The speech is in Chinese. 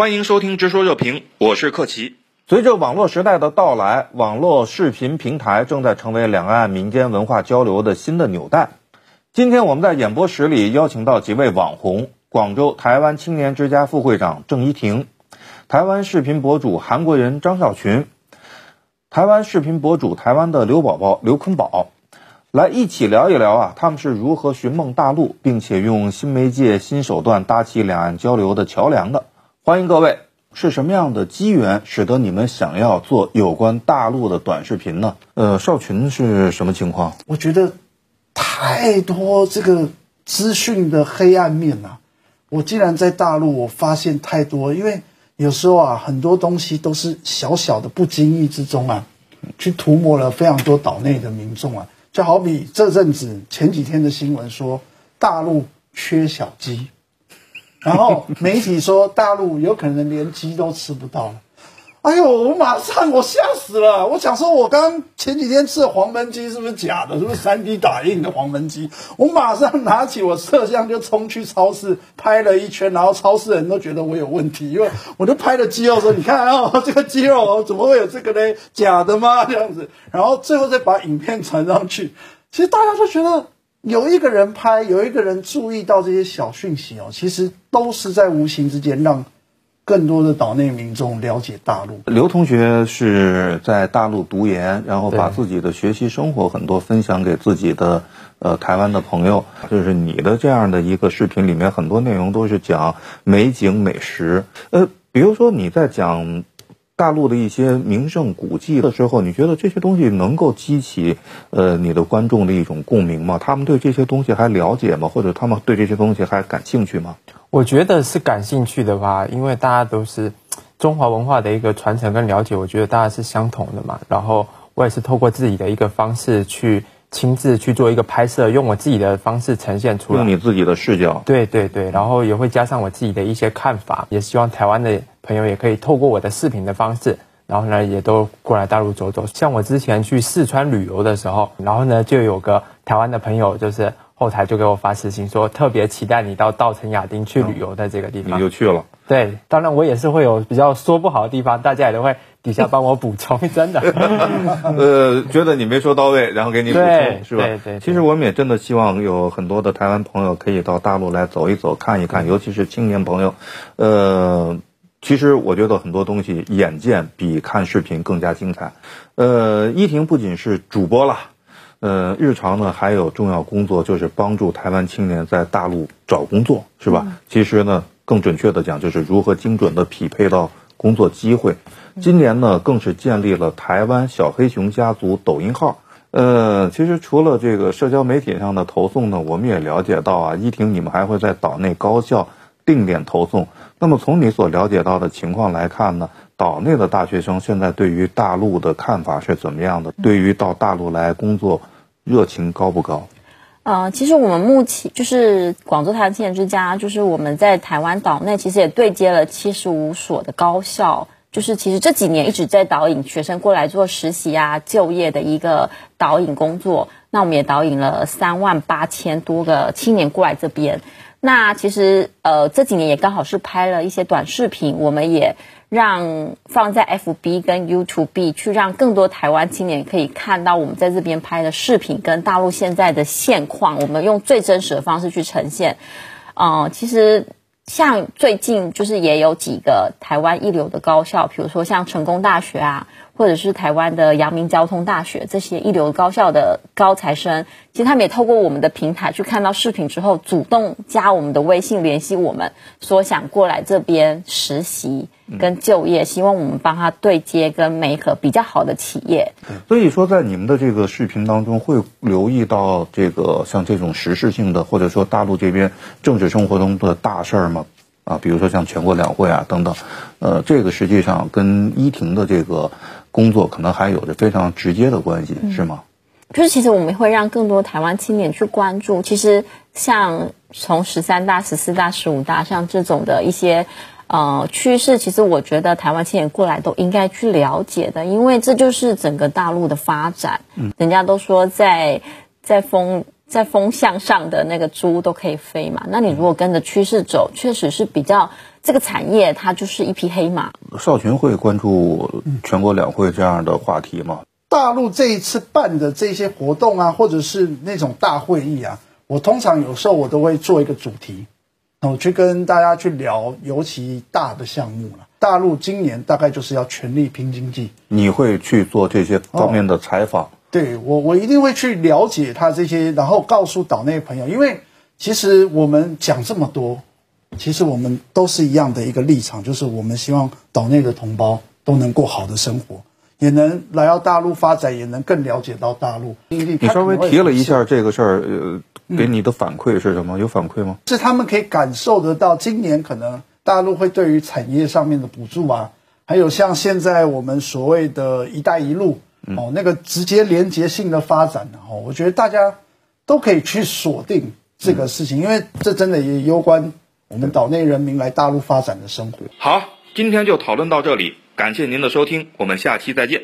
欢迎收听《直说热评》，我是克奇。随着网络时代的到来，网络视频平台正在成为两岸民间文化交流的新的纽带。今天我们在演播室里邀请到几位网红：广州台湾青年之家副会长郑怡婷，台湾视频博主韩国人张少群，台湾视频博主台湾的刘宝宝刘坤宝，来一起聊一聊啊，他们是如何寻梦大陆，并且用新媒介新手段搭起两岸交流的桥梁的。欢迎各位，是什么样的机缘使得你们想要做有关大陆的短视频呢？呃，少群是什么情况？我觉得太多这个资讯的黑暗面啊！我既然在大陆，我发现太多，因为有时候啊，很多东西都是小小的不经意之中啊，去涂抹了非常多岛内的民众啊。就好比这阵子前几天的新闻说，大陆缺小鸡。然后媒体说大陆有可能连鸡都吃不到了，哎呦，我马上我吓死了！我想说，我刚前几天吃的黄焖鸡是不是假的？是不是三 D 打印的黄焖鸡？我马上拿起我摄像就冲去超市拍了一圈，然后超市人都觉得我有问题，因为我就拍了鸡肉说：“你看哦，这个鸡肉，怎么会有这个呢？假的吗？”这样子，然后最后再把影片传上去，其实大家都觉得。有一个人拍，有一个人注意到这些小讯息哦，其实都是在无形之间让更多的岛内民众了解大陆。刘同学是在大陆读研，然后把自己的学习生活很多分享给自己的呃台湾的朋友。就是你的这样的一个视频里面，很多内容都是讲美景美食。呃，比如说你在讲。大陆的一些名胜古迹的时候，你觉得这些东西能够激起呃你的观众的一种共鸣吗？他们对这些东西还了解吗？或者他们对这些东西还感兴趣吗？我觉得是感兴趣的吧，因为大家都是中华文化的一个传承跟了解，我觉得大家是相同的嘛。然后我也是透过自己的一个方式去亲自去做一个拍摄，用我自己的方式呈现出来，用你自己的视角，对对对，然后也会加上我自己的一些看法，也希望台湾的。朋友也可以透过我的视频的方式，然后呢，也都过来大陆走走。像我之前去四川旅游的时候，然后呢，就有个台湾的朋友，就是后台就给我发私信说，特别期待你到稻城亚丁去旅游的这个地方。你就去了？对，当然我也是会有比较说不好的地方，大家也都会底下帮我补充，真的。呃，觉得你没说到位，然后给你补充，是吧？对对。其实我们也真的希望有很多的台湾朋友可以到大陆来走一走、看一看，尤其是青年朋友，呃。其实我觉得很多东西，眼见比看视频更加精彩。呃，依婷不仅是主播了，呃，日常呢还有重要工作，就是帮助台湾青年在大陆找工作，是吧？其实呢，更准确的讲，就是如何精准的匹配到工作机会。今年呢，更是建立了台湾小黑熊家族抖音号。呃，其实除了这个社交媒体上的投送呢，我们也了解到啊，依婷你们还会在岛内高校定点投送。那么从你所了解到的情况来看呢，岛内的大学生现在对于大陆的看法是怎么样的？对于到大陆来工作，热情高不高？呃，其实我们目前就是广州台湾青年之家，就是我们在台湾岛内其实也对接了七十五所的高校，就是其实这几年一直在导引学生过来做实习啊、就业的一个导引工作。那我们也导引了三万八千多个青年过来这边。那其实，呃，这几年也刚好是拍了一些短视频，我们也让放在 FB 跟 YouTube 去，让更多台湾青年可以看到我们在这边拍的视频跟大陆现在的现况，我们用最真实的方式去呈现。嗯，其实像最近就是也有几个台湾一流的高校，比如说像成功大学啊。或者是台湾的阳明交通大学这些一流高校的高材生，其实他们也透过我们的平台去看到视频之后，主动加我们的微信联系我们，说想过来这边实习跟就业，希望我们帮他对接跟美可比较好的企业。所以说，在你们的这个视频当中，会留意到这个像这种时事性的，或者说大陆这边政治生活中的大事儿吗？啊，比如说像全国两会啊等等，呃，这个实际上跟依婷的这个。工作可能还有着非常直接的关系，是吗？就是其实我们会让更多台湾青年去关注。其实像从十三大、十四大、十五大，像这种的一些呃趋势，其实我觉得台湾青年过来都应该去了解的，因为这就是整个大陆的发展。嗯，人家都说在在风。在风向上的那个猪都可以飞嘛。那你如果跟着趋势走，确实是比较这个产业它就是一匹黑马。少群会关注全国两会这样的话题吗？大陆这一次办的这些活动啊，或者是那种大会议啊，我通常有时候我都会做一个主题，我去跟大家去聊，尤其大的项目了。大陆今年大概就是要全力拼经济，你会去做这些方面的采访？对我，我一定会去了解他这些，然后告诉岛内朋友，因为其实我们讲这么多，其实我们都是一样的一个立场，就是我们希望岛内的同胞都能过好的生活。也能来到大陆发展，也能更了解到大陆。你稍微提了一下这个事儿，呃，给你的反馈是什么？有反馈吗？是他们可以感受得到，今年可能大陆会对于产业上面的补助啊，还有像现在我们所谓的一带一路哦，那个直接连接性的发展哦，我觉得大家都可以去锁定这个事情，因为这真的也攸关我们岛内人民来大陆发展的生活。好，今天就讨论到这里。感谢您的收听，我们下期再见。